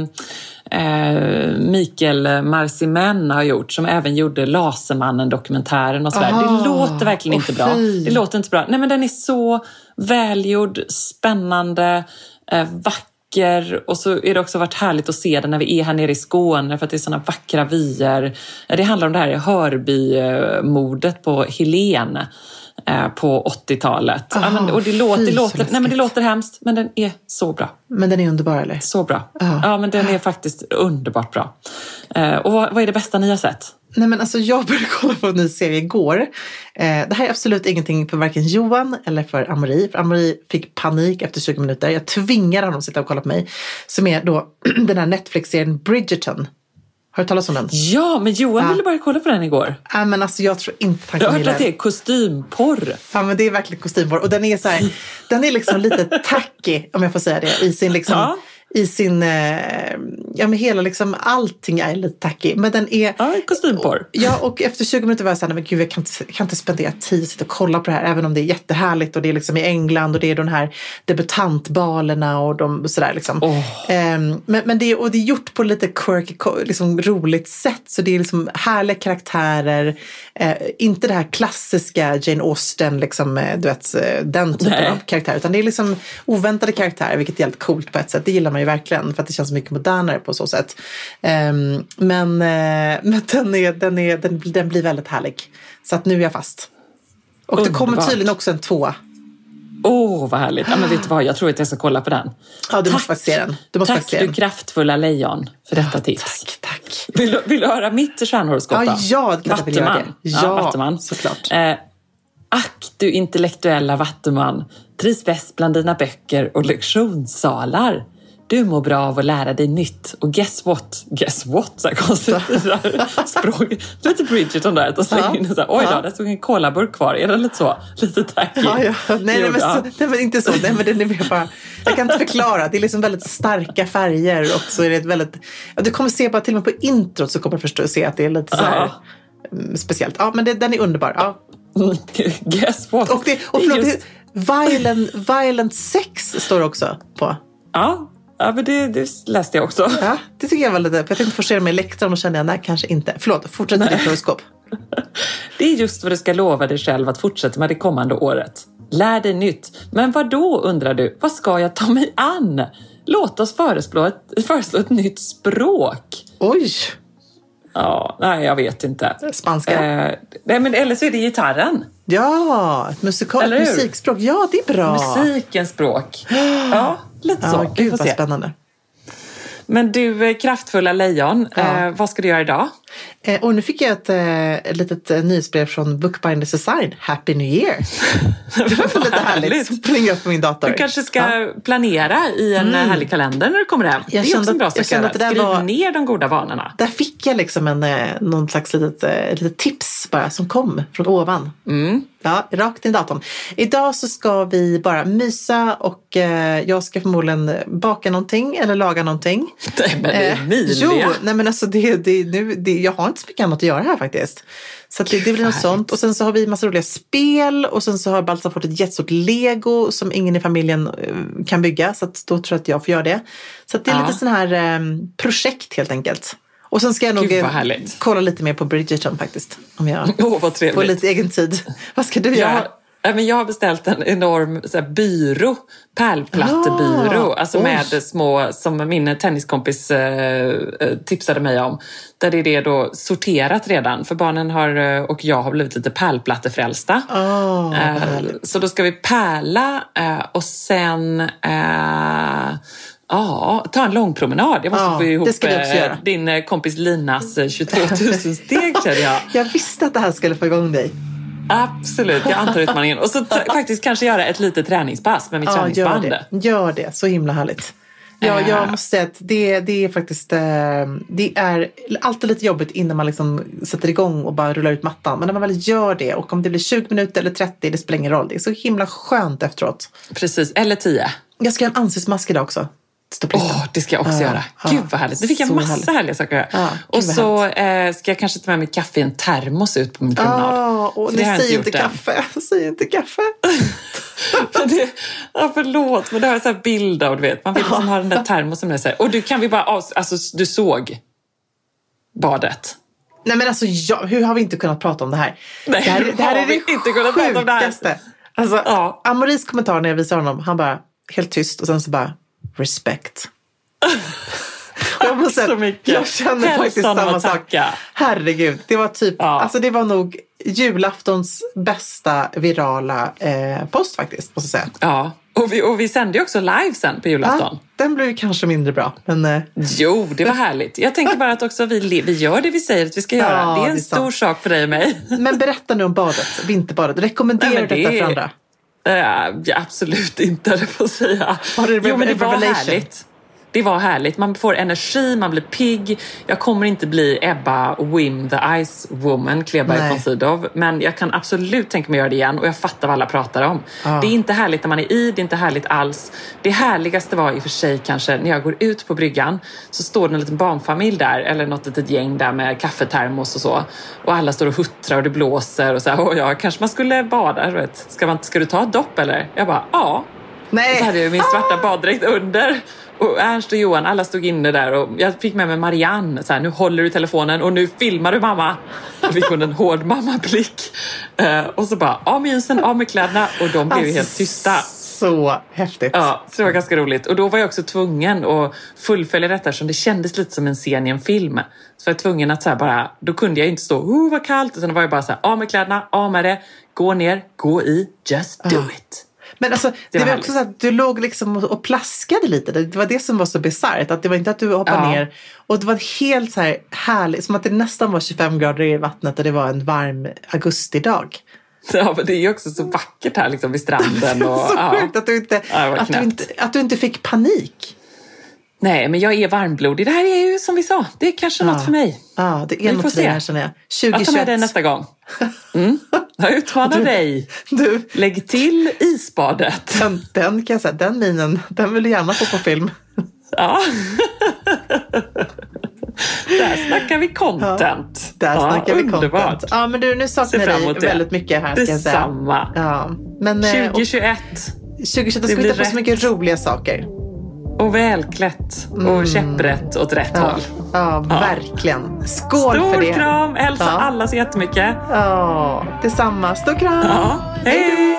eh, Mikael Marcimen har gjort, som även gjorde Lasermannen-dokumentären och sådär. Ah, det låter verkligen åh, inte bra. fy. Det låter inte bra. Nej men den är så välgjord, spännande, eh, vacker och så är det också varit härligt att se den när vi är här nere i Skåne för att det är sådana vackra vyer. Det handlar om det här Hörby-mordet på Helen eh, på 80-talet. Ja, men, och det låter, det, låter, nej, men det låter hemskt, men den är så bra. Men den är underbar eller? Så bra. Ja. Ja, men den är faktiskt underbart bra. Eh, och vad, vad är det bästa ni har sett? Nej men alltså jag började kolla på en ny serie igår. Eh, det här är absolut ingenting för varken Johan eller för Amori. För Amori fick panik efter 20 minuter. Jag tvingade honom att sitta och kolla på mig. Som är då <clears throat> den här Netflix-serien Bridgerton. Har du talat om den? Ja, men Johan Ja. ville börja kolla på den igår. Nej men alltså jag tror inte han Jag har hört gilla att det den. är kostymporr. Ja men det är verkligen kostymporr. Och den är så här, den är liksom lite tacky om jag får säga det. I sin liksom, Ja. I sin, eh, ja men hela liksom allting är lite tacky. Men den är, Ja, kostymporr. Ja, och efter 20 minuter var jag så här, men gud jag kan inte, kan inte spendera tid och och kolla på det här, även om det är jättehärligt och det är liksom i England och det är de här debutantbalerna och de sådär liksom. Åh. Ehm, men, men det, är- och det är gjort på lite quirky, liksom roligt sätt, så det är liksom härliga karaktärer, eh, inte det här klassiska Jane Austen, liksom, eh, du vet, den typen Nej. av karaktär, utan det är liksom oväntade karaktärer, vilket är helt coolt på ett sätt. Det gillar man ju verkligen, för att det känns mycket modernare på så sätt. Ehm, men eh, men den, är, den, är, den, den blir väldigt härlig. Så att nu är jag fast. Och det kommer Underbart. tydligen också en tvåa. Åh, vad härligt. Ja, men vet du vad? Jag tror att jag ska kolla på den. Ja, du måste faktiskt se den. Du måste Tack se du den. kraftfulla lejon för detta tips. Tack, tack. Vill du, vill du höra mitt stjärnhoroskop Ja, ja, det klart jag det. Ja, Vattuman. såklart. Eh, ack du intellektuella vattuman, trivs bäst bland dina böcker och lektionssalar. Du mår bra av att lära dig nytt och guess what? Guess what? Så här konstigt <laughs> språk. Lite Bridgerton där. Och slänger Ja. in så här, Oj då, Ja. där stod en colaburk kvar. Är den lite så? Lite tacky? Ja, ja. Nej, nej, men, så, nej, men inte så. Nej, men den är mer bara, jag kan inte förklara. Det är liksom väldigt starka färger och så är det ett väldigt... Ja, du kommer se bara till och med på introt så kommer du förstå se att det är lite så här Ja. mm, speciellt. Ja, men det, den är underbar. Ja. <laughs> Guess what? Och, det, och förlåt, Just- violent, violent sex står det också på. Ja, ja men det, det läste jag också. Ja, det tycker jag var lite, för jag tänkte forcera mig i läktaren och kände jag, nej kanske inte. Förlåt, fortsätt med ditt horoskop. <laughs> Det är just vad du ska lova dig själv att fortsätta med det kommande året. Lär dig nytt. Men vad då undrar du? Vad ska jag ta mig an? Låt oss föreslå ett, föreslå ett nytt språk. Oj, Ja, nej, jag vet inte. spanska. Eh, nej, men eller så är det gitarren. Ja, ett musikal, musikspråk. Ja, det är bra. Musikens språk. Ja, lite så. Ja, Vi gud får vad se. spännande. Men du, eh, kraftfulla lejon, Ja. eh, vad ska du göra idag? Eh, och nu fick jag ett, eh, ett litet eh, nyhetsbrev från Bookbinders Design. Happy New Year! <laughs> Det var lite härligt. som plingar upp på min dator. Du kanske ska planera i en mm. härlig kalender när du kommer hem. Jag det är också en bra sak att göra. Skriv var... ner de goda vanorna. Där fick jag liksom en, någon slags litet, litet tips bara som kom från ovan. Mm. Ja, rakt in i datorn. Idag så ska vi bara mysa och eh, jag ska förmodligen baka någonting eller laga någonting. Nej men Emilia! Eh, jo, nej men alltså det, det, nu, det, jag har inte så mycket annat att göra här faktiskt. Så det, det blir något sånt. Och sen så har vi massa roliga spel och sen så har Baltzar fått ett jättestort lego som ingen i familjen eh, kan bygga. Så att då tror jag att jag får göra det. Så det är ja. lite sån här eh, projekt helt enkelt. Och sen ska jag nog eh, kolla lite mer på Bridgerton faktiskt. Om jag <laughs> oh, får lite egen tid. Vad ska du göra? Men jag har beställt en enorm så här, byrå, pärlplattebyrå, ah, alltså med små, som min tenniskompis eh, eh, tipsade mig om. Där det är det då sorterat redan, för barnen har, eh, och jag har blivit lite pärlplattefrälsta. Oh, eh, så då ska vi pärla eh, och sen eh, Ja, ta en lång promenad. Jag måste ja, få ihop din kompis Linas 22 000 steg känner jag. <laughs> Jag visste att det här skulle få igång dig. Absolut, jag antar utmaningen. Och så faktiskt kanske göra ett litet träningspass med mitt ja, träningsband. Gör det. gör det, så himla härligt. Ja, jag måste säga att det, det är faktiskt, eh, det är alltid lite jobbigt innan man liksom sätter igång och bara rullar ut mattan. Men när man väl gör det och om det blir 20 minuter eller 30, det spelar ingen roll. Det är så himla skönt efteråt. Precis, eller 10. Jag ska göra en ansiktsmask idag också. Oh, det ska jag också ja, göra. Gud vad härligt. Nu fick jag massa härligt. härliga saker att göra. Ja, och så eh, ska jag kanske ta med mitt kaffe i en termos ut på min promenad. Oh, och nej, säg <laughs> inte kaffe. Säg inte kaffe. det, ja, förlåt, men det har jag så bild av. Du vet. Man vill liksom ha den där termosen med sig. Och du kan vi bara alltså, du såg badet. Nej men alltså, jag, hur har vi inte kunnat prata om det här? Nej, det här, det här är det inte kunnat prata om det här. Alltså, ja. Amoris kommentar när jag visar honom, han bara helt tyst och sen så bara respect. <laughs> jag, måste, så mycket. jag känner Hälsan faktiskt samma sak. Herregud, det var typ, ja. alltså det var nog julaftons bästa virala eh, post faktiskt, måste jag säga. Ja, och vi, och vi sände ju också live sen på julafton. Ja, den blev kanske mindre bra. Men, eh. Jo, det var härligt. Jag tänker bara att också vi, vi gör det vi säger att vi ska göra. Ja, det är en det är stor sant. sak för dig och mig. Men berätta nu om badet, vinterbadet. Rekommenderar du detta för andra? Uh, ja, absolut inte, det får säga. Var det jo, men det var härligt. Det var härligt. Man får energi, man blir pigg. Jag kommer inte bli Ebba Wim the Ice Woman, Kleberg von Sydow. Men jag kan absolut tänka mig att göra det igen och jag fattar vad alla pratar om. Ah. Det är inte härligt när man är i, det är inte härligt alls. Det härligaste var i och för sig kanske när jag går ut på bryggan så står det en liten barnfamilj där eller något litet gäng där med kaffetermos och så. Och alla står och huttrar och det blåser och så här, och ja, kanske man skulle bada. Vet. Ska, man, ska du ta ett dopp eller? Jag bara, ja. Nej. Och så hade jag min svarta baddräkt under. Och Ernst och Johan, alla stod inne där och jag fick med mig Marianne. Så här, nu håller du telefonen och nu filmar du mamma. Då fick hon en hård mammablick. Uh, och så bara, av med jeansen, av med kläderna. Och de blev alltså, helt tysta. Så häftigt. Ja, så det var ganska roligt. Och då var jag också tvungen att fullfölja detta eftersom det kändes lite som en scen i en film. Så jag var tvungen att så här bara, då kunde jag inte stå, oh vad kallt. Utan då var jag bara så här, av med kläderna, av med det, gå ner, gå i, just do it. Men alltså, det, det var, var också så att du låg liksom och plaskade lite. Det var det som var så bisarrt. Att det var inte att du hoppade ja. ner. Och det var helt så här härligt. Som att det nästan var 25 grader i vattnet och det var en varm augustidag. <laughs> Ja, men det är ju också så vackert här liksom vid stranden. <laughs> Och, så ja. sjukt att du, inte, att, du inte, att du inte fick panik. Nej, men jag är varmblodig. Det här är ju som vi sa, det är kanske ja. något för mig. Ja, det är något för dig här känner jag. 2021. Jag tar med det nästa gång. Mm. Jag utmanar du, dig. Du. Lägg till isbadet. Den, den kan jag säga, den minen, den vill du gärna få på film. Ja. Där snackar vi content. Ja, där ja, snackar vi underbart. content. Ja, men du, nu saknar jag dig väldigt mycket här. Ska Detsamma. Ja, men, 2021. 2021 ska vi hitta på så mycket roliga saker. Och välklätt och mm. käpprätt åt rätt ja. håll. Ja, verkligen. Skål Stor för det. Stor kram. Hälsa ja. alla så jättemycket. Ja, detsamma. Stor kram. Ja. Hej.